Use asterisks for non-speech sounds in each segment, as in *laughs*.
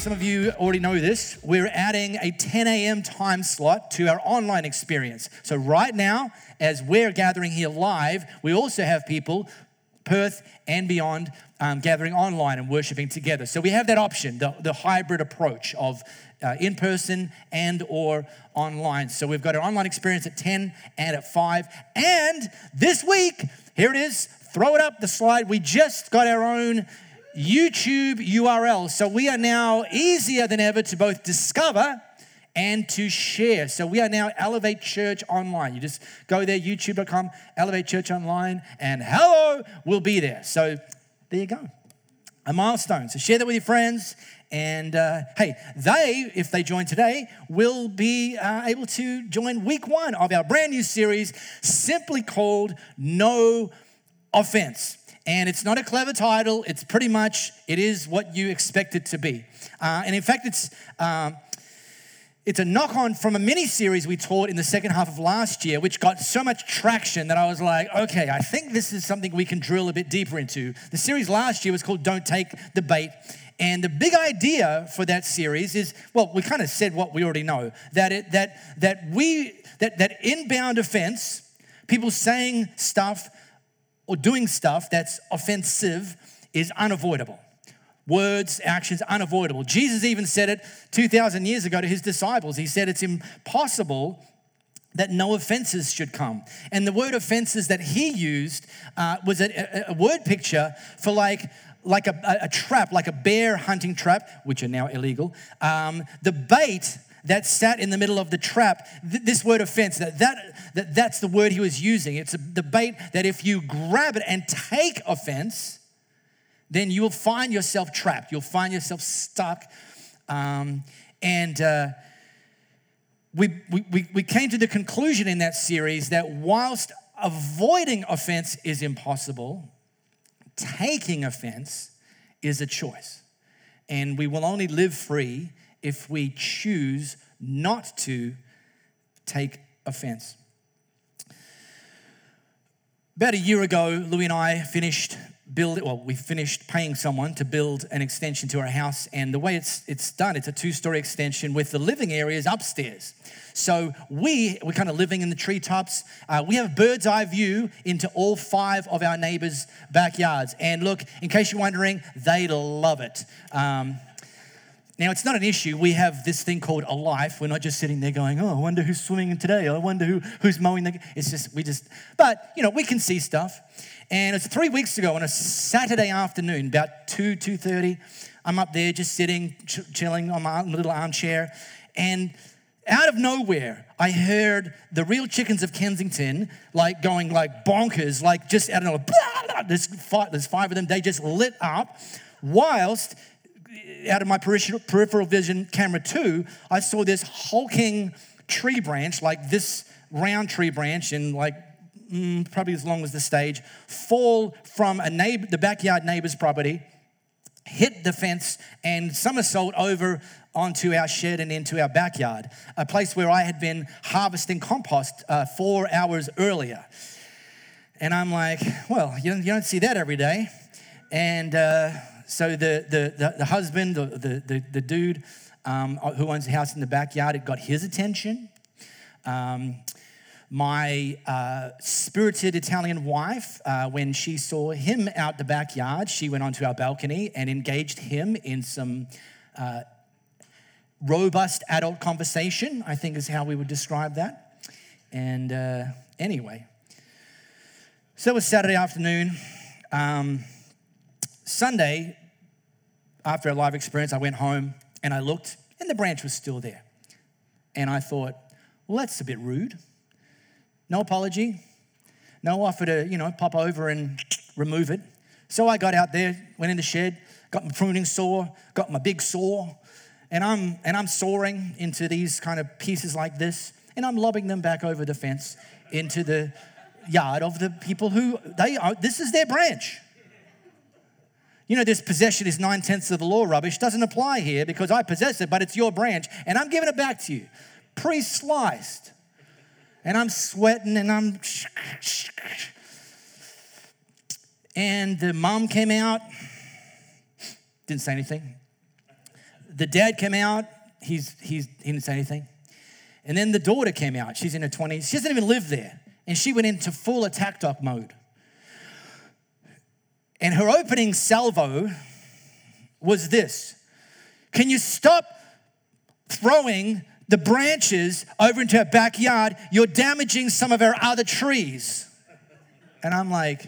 Some of you already know this. We're adding a 10 a.m. time slot to our online experience. So, right now, as we're gathering here live, we also have people, Perth and beyond, um, gathering online and worshiping together. So, we have that option, the, the hybrid approach of uh, in person and or online. So, we've got an online experience at 10 and at 5. And this week, here it is, throw it up the slide. We just got our own YouTube URL. So we are now easier than ever to both discover and to share. So we are now Elevate Church Online. You just go there, youtube.com, Elevate Church Online, and hello we'll be there. So there you go. A milestone. So share that with your friends. And uh, hey, they, if they join today, will be uh, able to join week one of our brand new series, simply called No Offense. And it's not a clever title. It's pretty much, it is what you expect it to be. Uh, and in fact, it's, um, it's a knock on from a mini series we taught in the second half of last year, which got so much traction that I was like, okay, I think this is something we can drill a bit deeper into. The series last year was called Don't Take the Bait. And the big idea for that series is, well, we kind of said what we already know that it, that that we that that inbound offense, people saying stuff or doing stuff that's offensive is unavoidable. Words, actions, unavoidable. Jesus even said it 2,000 years ago to his disciples. He said it's impossible that no offenses should come. And the word offenses that he used uh, was a, a, word picture for like, like a, a, trap, like a bear hunting trap, which are now illegal. Um, the bait that sat in the middle of the trap. Th- this word offense, that, that, that that's the word he was using. It's a, the bait that if you grab it and take offense, then you will find yourself trapped. You'll find yourself stuck. Um, and uh, we, we, we came to the conclusion in that series that whilst avoiding offense is impossible, taking offense is a choice. And we will only live free if we choose not to take offense. About a year ago, Louis and I finished building, well, we finished paying someone to build an extension to our house. And the way it's, it's done, it's a two story extension with the living areas upstairs. So we, we're kind of living in the treetops. Uh, we have a bird's eye view into all five of our neighbors' backyards. And look, in case you're wondering, they love it. Um, now, it's not an issue. We have this thing called a life. We're not just sitting there going, oh, I wonder who's swimming today. I wonder who, who's mowing the. It's just, we just, but, you know, we can see stuff. And it's three weeks ago on a Saturday afternoon, about 2, 2.30. I'm up there just sitting, ch- chilling on my little armchair. And out of nowhere, I heard the real chickens of Kensington like going like bonkers, like just, I don't know, blah, *laughs* blah, there's, five, there's five of them. They just lit up whilst out of my peripheral vision camera two, I saw this hulking tree branch, like this round tree branch, and like mm, probably as long as the stage, fall from a neighbor, the backyard neighbor's property, hit the fence, and somersault over onto our shed and into our backyard, a place where I had been harvesting compost uh, four hours earlier. And I'm like, well, you don't, you don't see that every day. And uh, so the, the, the, the husband, the, the, the, dude um, who owns the house in the backyard, it got his attention. Um, my uh, spirited Italian wife, uh, when she saw him out the backyard, she went onto our balcony and engaged him in some uh, robust adult conversation, I think is how we would describe that. And uh, anyway, so it was Saturday afternoon. Um, Sunday, after a live experience, I went home and I looked, and the branch was still there. And I thought, well, that's a bit rude. No apology, no offer to, you know, pop over and remove it. So I got out there, went in the shed, got my pruning saw, got my big saw, and I'm and I'm sawing into these kind of pieces like this, and I'm lobbing them back over the fence into the yard of the people who they are, this is their branch. You know, this possession is nine tenths of the law rubbish doesn't apply here because I possess it, but it's your branch and I'm giving it back to you, pre sliced. And I'm sweating and I'm. And the mom came out, didn't say anything. The dad came out, he's, he's, he didn't say anything. And then the daughter came out, she's in her 20s, she doesn't even live there. And she went into full attack dog mode. And her opening salvo was this Can you stop throwing the branches over into her backyard? You're damaging some of our other trees. And I'm like,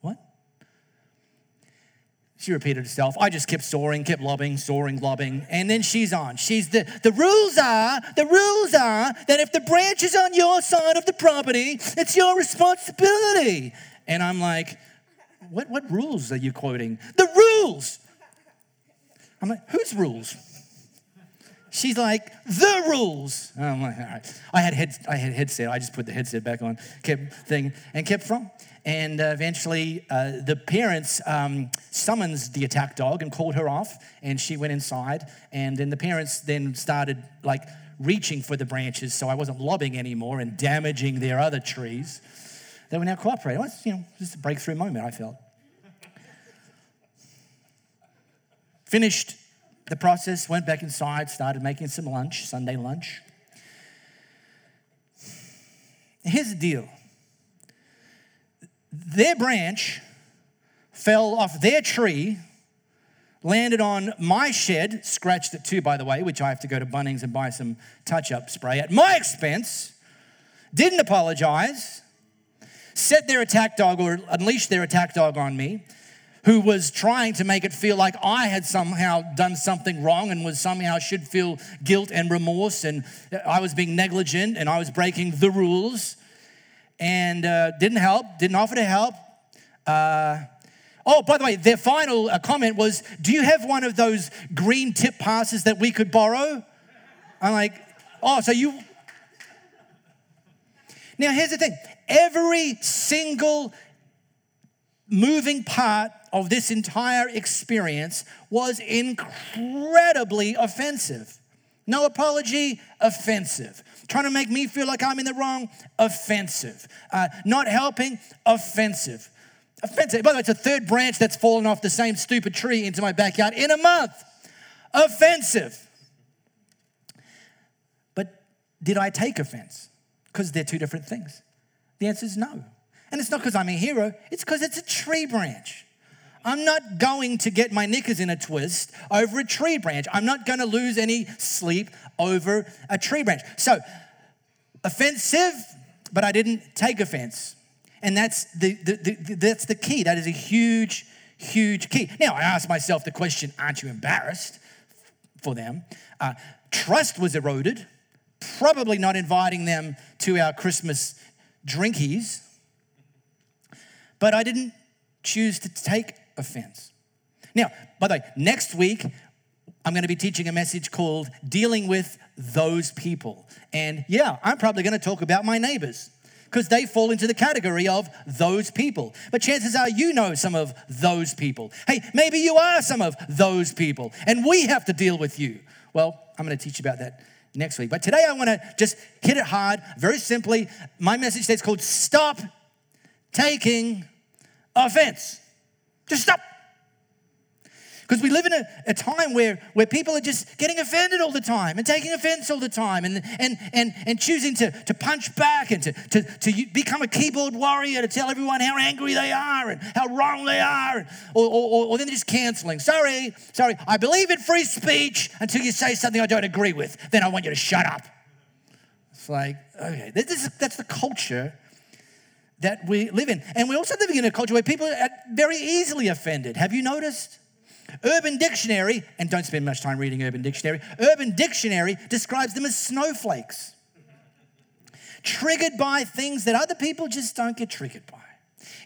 What? She repeated herself. I just kept sawing, kept lobbing, sawing, lobbing. And then she's on. She's the, the rules are, the rules are that if the branch is on your side of the property, it's your responsibility. And I'm like, what, what rules are you quoting? The rules. I'm like, whose rules? She's like, the rules. And I'm like, all right. I had, head, I had headset. I just put the headset back on, kept thing, and kept from. And uh, eventually, uh, the parents um, summons the attack dog and called her off. And she went inside. And then the parents then started like reaching for the branches, so I wasn't lobbing anymore and damaging their other trees they were now cooperating. It was, you know, just a breakthrough moment, I felt. Finished the process, went back inside, started making some lunch, Sunday lunch. Here's the deal their branch fell off their tree, landed on my shed, scratched it too, by the way, which I have to go to Bunnings and buy some touch up spray at my expense, didn't apologize, set their attack dog or unleashed their attack dog on me, who was trying to make it feel like I had somehow done something wrong and was somehow should feel guilt and remorse and I was being negligent and I was breaking the rules and uh, didn't help, didn't offer to help. Uh, oh, by the way, their final uh, comment was, Do you have one of those green tip passes that we could borrow? I'm like, Oh, so you. Now, here's the thing every single moving part of this entire experience was incredibly offensive. No apology, offensive. Trying to make me feel like I'm in the wrong, offensive. Uh, not helping, offensive. Offensive. By the way, it's a third branch that's fallen off the same stupid tree into my backyard in a month. Offensive. But did I take offense? Because they're two different things. The answer is no. And it's not because I'm a hero, it's because it's a tree branch. I'm not going to get my knickers in a twist over a tree branch. I'm not going to lose any sleep over a tree branch. So, offensive, but I didn't take offense. And that's the, the, the, that's the key. That is a huge, huge key. Now, I ask myself the question aren't you embarrassed for them? Uh, trust was eroded, probably not inviting them to our Christmas drinkies, but I didn't choose to take offense. Now, by the way, next week, I'm going to be teaching a message called Dealing with Those People. And yeah, I'm probably going to talk about my neighbors because they fall into the category of those people. But chances are you know some of those people. Hey, maybe you are some of those people, and we have to deal with you. Well, I'm going to teach you about that next week. But today I want to just hit it hard, very simply. My message today is called Stop Taking Offense. Just stop. Because we live in a, a time where, where people are just getting offended all the time and taking offense all the time and, and, and, and choosing to, to punch back and to, to, to become a keyboard warrior to tell everyone how angry they are and how wrong they are, or, or, or then just canceling. Sorry, sorry, I believe in free speech until you say something I don't agree with. Then I want you to shut up. It's like, okay, this is, that's the culture that we live in. And we're also living in a culture where people are very easily offended. Have you noticed? Urban Dictionary, and don't spend much time reading Urban Dictionary, Urban Dictionary describes them as snowflakes, triggered by things that other people just don't get triggered by.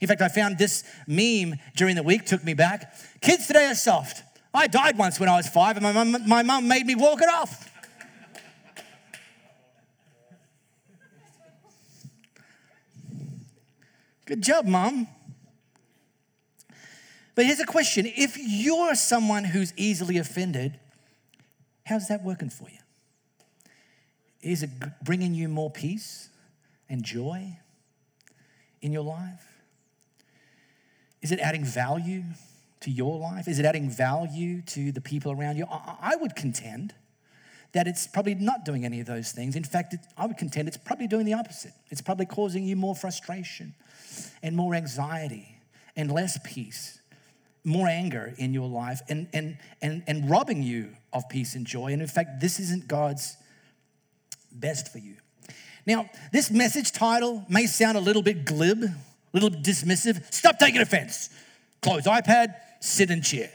In fact, I found this meme during the week, took me back. Kids today are soft. I died once when I was five, and my mum, my made me walk it off. Good job, mom. But here's a question if you're someone who's easily offended, how's that working for you? Is it bringing you more peace and joy in your life? Is it adding value to your life? Is it adding value to the people around you? I would contend that it's probably not doing any of those things. In fact, I would contend it's probably doing the opposite. It's probably causing you more frustration and more anxiety and less peace more anger in your life and, and, and, and robbing you of peace and joy. And in fact, this isn't God's best for you. Now, this message title may sound a little bit glib, a little bit dismissive. Stop taking offense. Close iPad, sit in chair.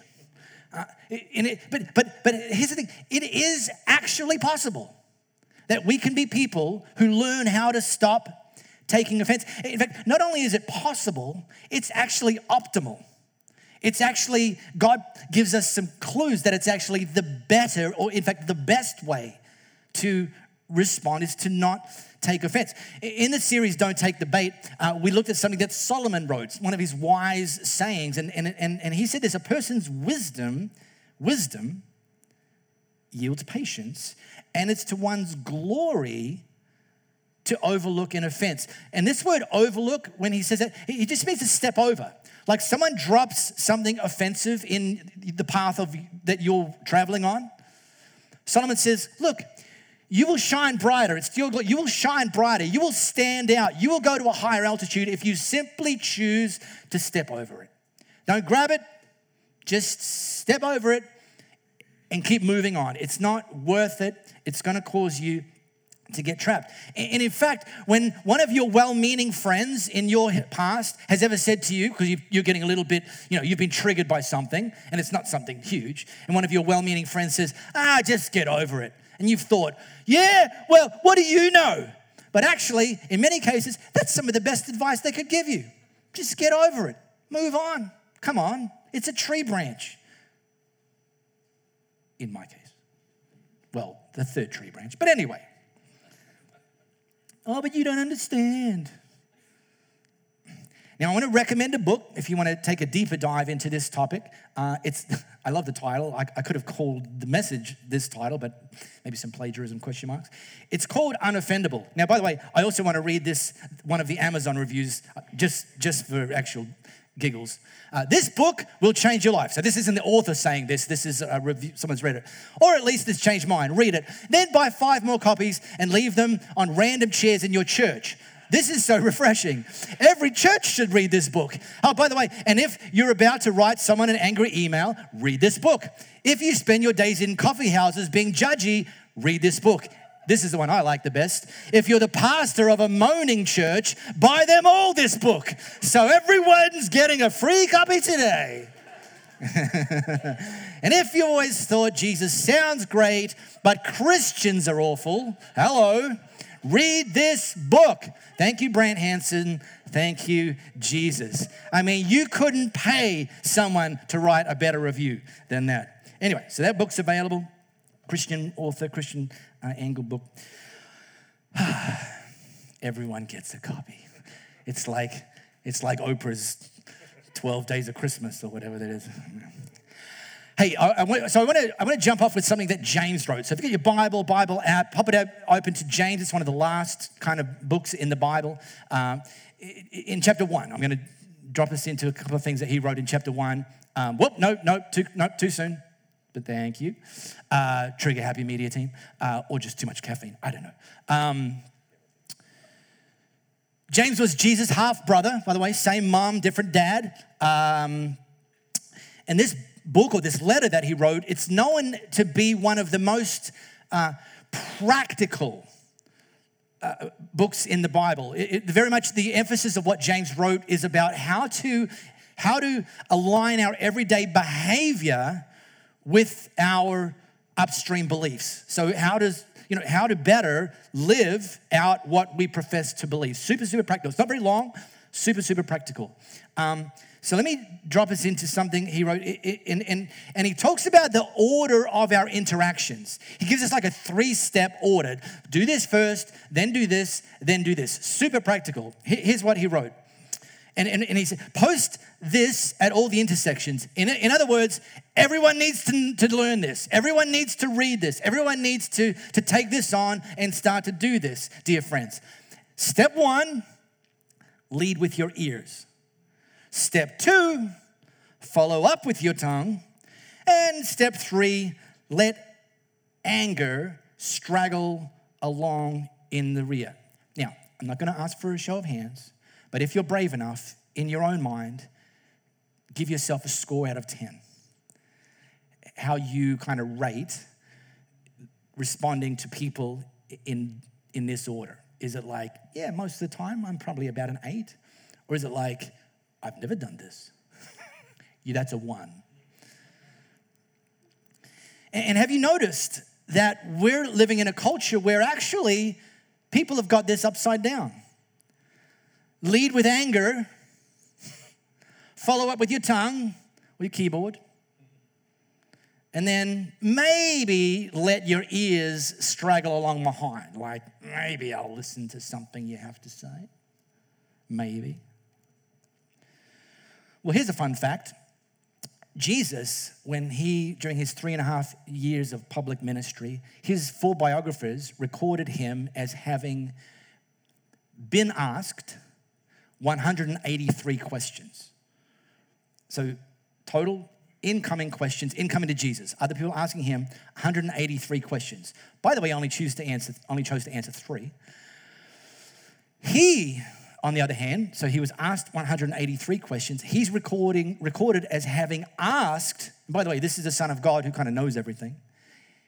Uh, it, but, but, but here's the thing it is actually possible that we can be people who learn how to stop taking offense. In fact, not only is it possible, it's actually optimal. It's actually, God gives us some clues that it's actually the better, or in fact, the best way to respond is to not take offense. In the series, Don't Take the Bait, uh, we looked at something that Solomon wrote, one of his wise sayings. And, and, and, and he said this a person's wisdom, wisdom yields patience, and it's to one's glory to overlook an offense. And this word overlook, when he says that, he just means to step over. Like someone drops something offensive in the path of that you're traveling on. Solomon says, Look, you will shine brighter. It's your You will shine brighter. You will stand out. You will go to a higher altitude if you simply choose to step over it. Don't grab it, just step over it and keep moving on. It's not worth it. It's going to cause you to get trapped. And in fact, when one of your well meaning friends in your past has ever said to you, because you're getting a little bit, you know, you've been triggered by something, and it's not something huge, and one of your well meaning friends says, ah, just get over it. And you've thought, yeah, well, what do you know? But actually, in many cases, that's some of the best advice they could give you. Just get over it, move on. Come on, it's a tree branch. In my case. Well, the third tree branch. But anyway, Oh, but you don't understand. Now, I want to recommend a book if you want to take a deeper dive into this topic. Uh, it's, *laughs* I love the title. I, I, could have called the message this title, but maybe some plagiarism question marks. It's called Unoffendable. Now, by the way, I also want to read this, one of the Amazon reviews, uh, just, just for actual giggles. Uh, this book will change your life. So this isn't the author saying this. This is a review. Someone's read it, or at least it's changed mine. Read it. Then buy five more copies and leave them on random chairs in your church. This is so *laughs* refreshing. Every church should read this book. Oh, by the way, and if you're about to write someone an angry email, read this book. If you spend your days in coffee houses being judgy, read this book. This is the one I like the best. If you're the pastor of a moaning church, buy them all this book. So everyone's getting a free copy today. *laughs* and if you always thought Jesus sounds great, but Christians are awful, hello, read this book. Thank you, Brant Hansen. Thank you, Jesus. I mean, you couldn't pay someone to write a better review than that. Anyway, so that book's available. Christian author, Christian Engel book. *sighs* Everyone gets a copy. It's like it's like Oprah's 12 Days of Christmas or whatever that is. Hey, I, I so I want to I want to jump off with something that James wrote. So if you get your Bible, Bible app, pop it out, open to James. It's one of the last kind of books in the Bible. Um, in chapter one, I'm going to drop us into a couple of things that he wrote in chapter one. Um, whoop, no, no, too, no, too soon but thank you. Uh, trigger happy media team, uh, or just too much caffeine. I don't know. Um, James was Jesus' half brother, by the way, same mom, different dad. Um, and this book or this letter that he wrote, it's known to be one of the most uh, practical uh, books in the Bible. It, it, very much the emphasis of what James wrote is about how to how to align our everyday behavior with our upstream beliefs. So how does you know how to better live out what we profess to believe? Super super practical. It's not very long. Super super practical. Um, so let me drop us into something he wrote, and, and, and he talks about the order of our interactions. He gives us like a three step order do this first, then do this, then do this. Super practical. Here's what he wrote And, and, and he said, post this at all the intersections. In, in other words, everyone needs to, to learn this. Everyone needs to read this. Everyone needs to, to take this on and start to do this, dear friends. Step one, lead with your ears. Step two, follow up with your tongue. And step three, let anger straggle along in the rear. Now, I'm not going to ask for a show of hands, but if you're brave enough in your own mind, give yourself a score out of 10. How you kind of rate responding to people in, in this order. Is it like, yeah, most of the time I'm probably about an eight? Or is it like, I've never done this? *laughs* yeah, that's a one. And have you noticed that we're living in a culture where actually people have got this upside down? Lead with anger, follow up with your tongue, with your keyboard, and then maybe let your ears straggle along behind. Like, maybe I'll listen to something you have to say. Maybe. Well, here's a fun fact Jesus, when he, during his three and a half years of public ministry, his four biographers recorded him as having been asked 183 questions. So, total incoming questions, incoming to Jesus. Other people asking him 183 questions. By the way, only choose to answer, only chose to answer three. He on the other hand, so he was asked 183 questions. He's recording, recorded as having asked, by the way, this is the Son of God who kind of knows everything.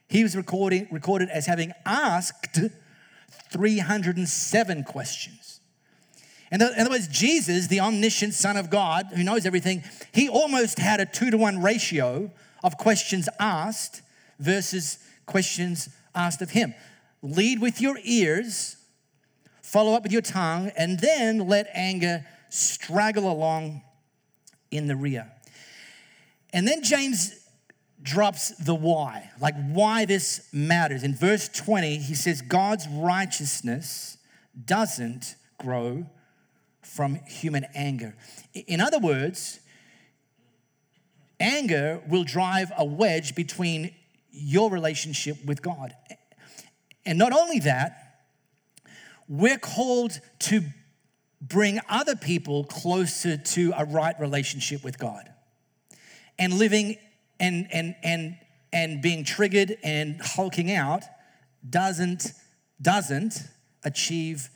He was recording, recorded as having asked 307 questions. In other words, Jesus, the omniscient Son of God who knows everything, he almost had a two to one ratio of questions asked versus questions asked of him. Lead with your ears follow up with your tongue, and then let anger straggle along in the rear. And then James drops the why, like why this matters. In verse 20, he says, God's righteousness doesn't grow from human anger. In other words, anger will drive a wedge between your relationship with God. And not only that, we're called to bring other people closer to a right relationship with God. And living and and and and being triggered and hulking out doesn't doesn't achieve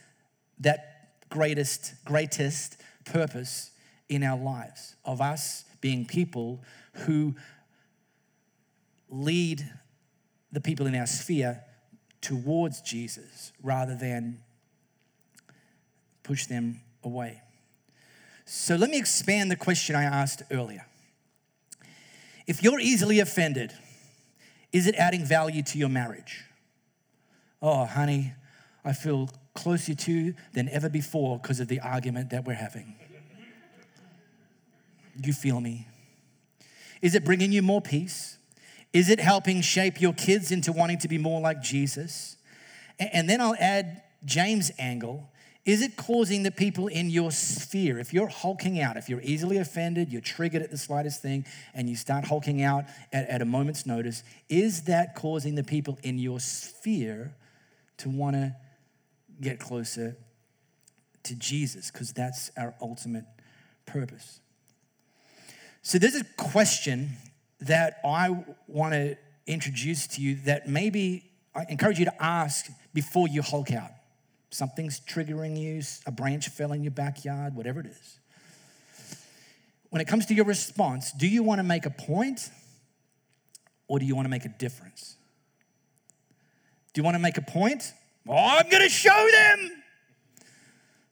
that greatest greatest purpose in our lives of us being people who lead the people in our sphere towards Jesus rather than push them away. So let me expand the question I asked earlier. If you're easily offended, is it adding value to your marriage? Oh, honey, I feel closer to than ever before because of the argument that we're having. You feel me? Is it bringing you more peace? Is it helping shape your kids into wanting to be more like Jesus? And then I'll add James' angle is it causing the people in your sphere, if you're hulking out, if you're easily offended, you're triggered at the slightest thing, and you start hulking out at, at a moment's notice, is that causing the people in your sphere to want to get closer to Jesus? Because that's our ultimate purpose. So there's a question that I want to introduce to you that maybe I encourage you to ask before you hulk out something's triggering you, a branch fell in your backyard, whatever it is. When it comes to your response, do you want to make a point or do you want to make a difference? Do you want to make a point? Oh, I'm going to show them.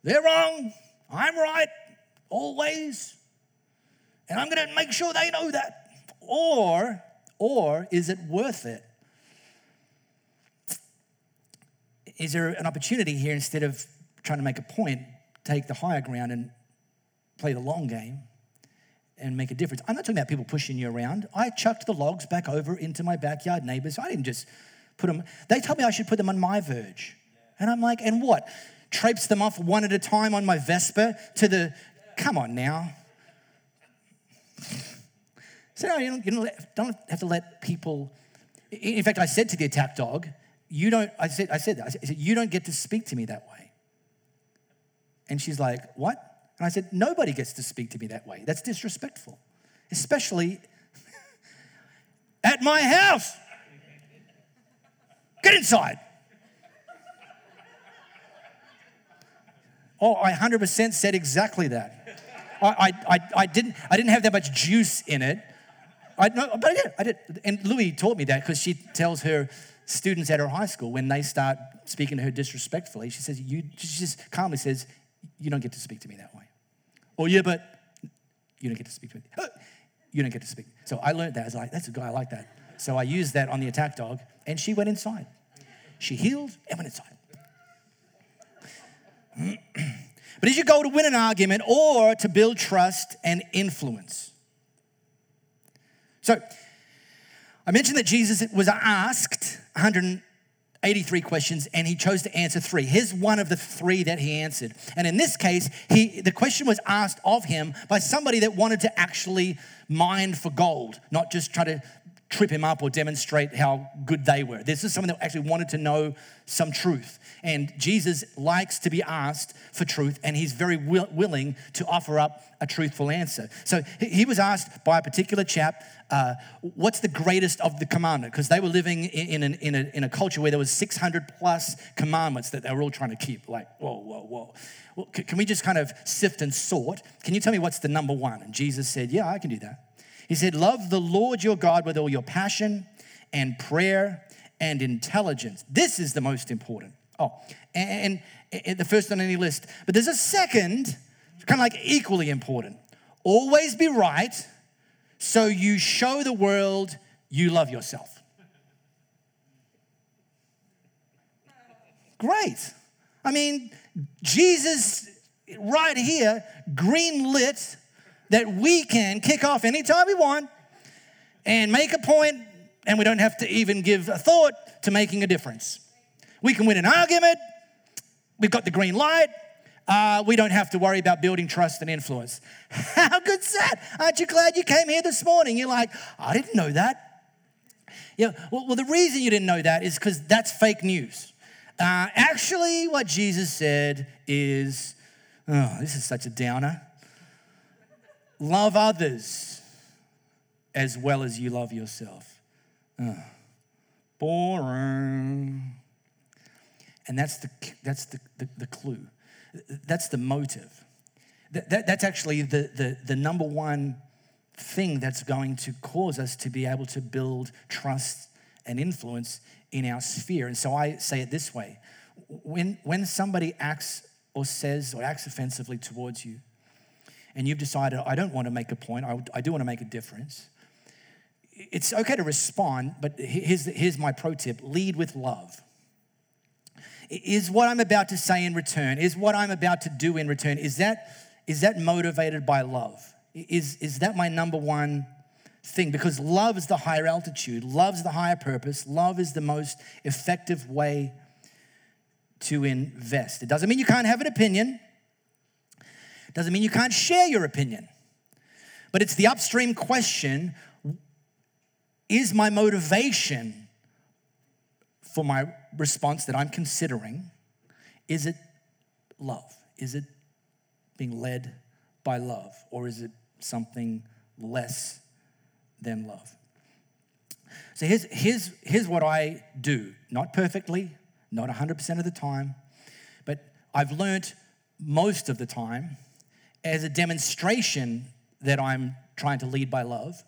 They're wrong. I'm right, always. And I'm going to make sure they know that. Or, or is it worth it is there an opportunity here instead of trying to make a point, take the higher ground and play the long game and make a difference? I'm not talking about people pushing you around. I chucked the logs back over into my backyard neighbors. I didn't just put them, they told me I should put them on my verge. And I'm like, and what? Traipse them off one at a time on my Vespa to the come on now. So no, you don't, you don't, have to let people. In fact, I said to the attack dog, "You don't." I said, I said that. I said, "You don't get to speak to me that way." And she's like, "What?" And I said, "Nobody gets to speak to me that way. That's disrespectful, especially *laughs* at my house. Get inside." Oh, I 100% said exactly that. I, I, I, didn't, I didn't have that much juice in it. I, no, but I did, I did. And Louie taught me that because she tells her students at her high school when they start speaking to her disrespectfully, she says, you, she just calmly says, you don't get to speak to me that way. Or, yeah, but you don't get to speak to me. Oh, you don't get to speak. So I learned that. I was like, that's a guy, I like that. So I used that on the attack dog, and she went inside. She heeled and went inside. *clears throat* but as you go to win an argument or to build trust and influence. So I mentioned that Jesus was asked 183 questions and he chose to answer three. Here's one of the three that he answered. And in this case, he, the question was asked of him by somebody that wanted to actually mine for gold, not just try to trip him up or demonstrate how good they were. This is someone that actually wanted to know some truth. And Jesus likes to be asked for truth, and he's very will, willing to offer up a truthful answer. So he was asked by a particular chap, uh, what's the greatest of the commandment? Because they were living in, in, in, a, in a culture where there was 600 plus commandments that they were all trying to keep. Like, whoa, whoa, whoa. Well, can we just kind of sift and sort? Can you tell me what's the number one? And Jesus said, yeah, I can do that. He said, Love the Lord your God with all your passion and prayer and intelligence. This is the most important. Oh, and, and the first on any list. But there's a second, kind of like equally important. Always be right so you show the world you love yourself. Great. I mean, Jesus, right here, green lit that we can kick off anytime we want and make a point, and we don't have to even give a thought to making a difference. We can win an argument, we've got the green light. Uh, we don't have to worry about building trust and influence. *laughs* How good's that? Aren't you glad you came here this morning? You're like, I didn't know that. Yeah, well, well the reason you didn't know that is because that's fake news. Uh, actually, what Jesus said is, oh, this is such a downer. Love others as well as you love yourself. Uh, boring. And that's the, that's the, the, the clue. That's the motive. That, that, that's actually the, the, the number one thing that's going to cause us to be able to build trust and influence in our sphere. And so I say it this way when, when somebody acts or says or acts offensively towards you, and you've decided, I don't want to make a point, I, I do want to make a difference, it's okay to respond, but here's, here's my pro tip lead with love. Is what I'm about to say in return, is what I'm about to do in return, is that, is that motivated by love? Is, is that my number one thing? Because love is the higher altitude, love is the higher purpose, love is the most effective way to invest. It doesn't mean you can't have an opinion, doesn't mean you can't share your opinion. But it's the upstream question is my motivation for my response that I'm considering, is it love? Is it being led by love? Or is it something less than love? So here's, here's, here's what I do. Not perfectly, not 100% of the time, but I've learned most of the time as a demonstration that I'm trying to lead by love.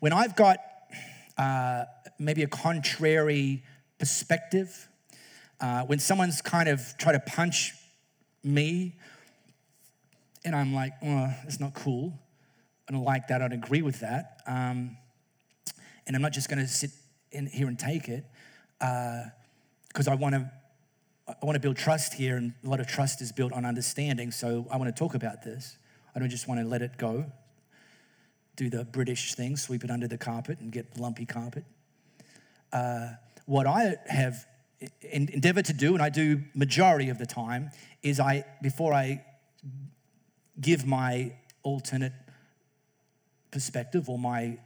When I've got uh, maybe a contrary perspective, uh, when someone's kind of try to punch me, and I'm like, oh, that's not cool. I don't like that. I don't agree with that. Um, and I'm not just going to sit in here and take it because uh, I want to I want to build trust here, and a lot of trust is built on understanding. So I want to talk about this. I don't just want to let it go, do the British thing, sweep it under the carpet and get lumpy carpet. Uh, what I have endeavored to do, and I do majority of the time, is I before I give my alternate perspective or my,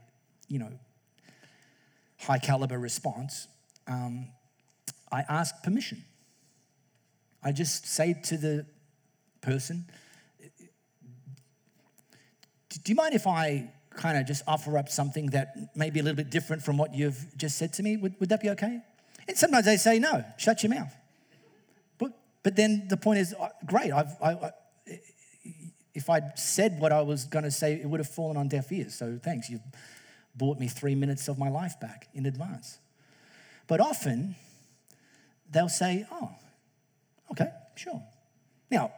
you know, high caliber response, um, I ask permission. I just say to the person, Do you mind if I kind of just offer up something that may be a little bit different from what you've just said to me? Would, would that be okay? And sometimes they say, No, shut your mouth. But, but then the point is, uh, great, I've, I, I, if I'd said what I was going to say, it would have fallen on deaf ears. So thanks. You've bought me three minutes of my life back in advance. But often, they'll say, Oh, okay, sure. Now,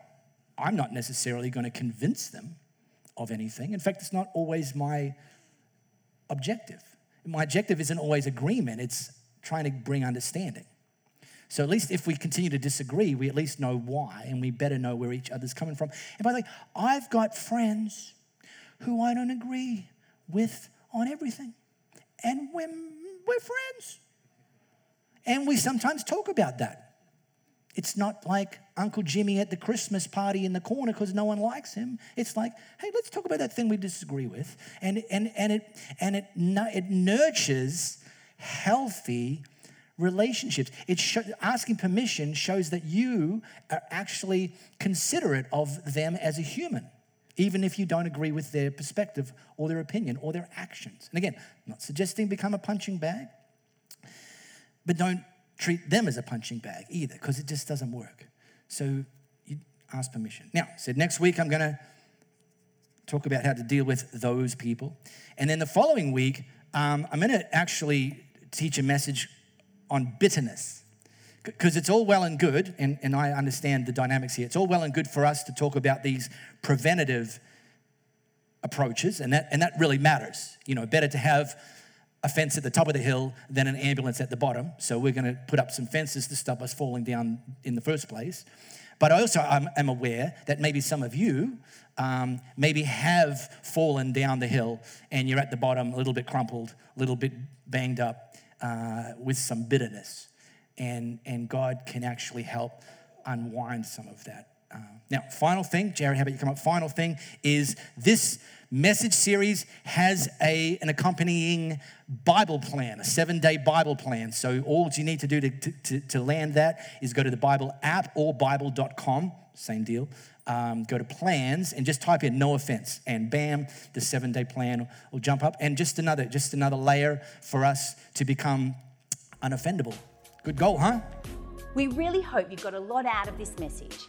I'm not necessarily going to convince them of anything. In fact, it's not always my objective. My objective isn't always agreement, it's trying to bring understanding. So at least if we continue to disagree, we at least know why, and we better know where each other's coming from. And by the way, I've got friends who I don't agree with on everything, and we're, we're friends. And we sometimes talk about that. It's not like Uncle Jimmy at the Christmas party in the corner because no one likes him. It's like, hey, let's talk about that thing we disagree with. And, and, and, it, and it, it nurtures healthy relationships. It asking permission shows that you are actually considerate of them as a human, even if you don't agree with their perspective or their opinion or their actions. And again, I'm not suggesting become a punching bag, but don't treat them as a punching bag either, because it just doesn't work. So you ask permission. Now, said next week I'm going to talk about how to deal with those people, and then the following week um, I'm going to actually teach a message on bitterness. Because it's all well and good, and, and I understand the dynamics here, it's all well and good for us to talk about these preventative approaches, and that, and that really matters. You know, better to have a fence at the top of the hill than an ambulance at the bottom. So we're going to put up some fences to stop us falling down in the first place. But I also am aware that maybe some of you um, maybe have fallen down the hill and you're at the bottom, a little bit crumpled, a little bit banged up uh, with some bitterness. And, and God can actually help unwind some of that. Uh, now, final thing, Jared, how about you come up? Final thing is this message series has a, an accompanying Bible plan, a seven day Bible plan. So, all you need to do to, to, to land that is go to the Bible app or Bible.com, same deal. Um, go to plans and just type in no offense, and bam, the seven day plan will jump up. And just another, just another layer for us to become unoffendable. Good goal, huh? We really hope you got a lot out of this message.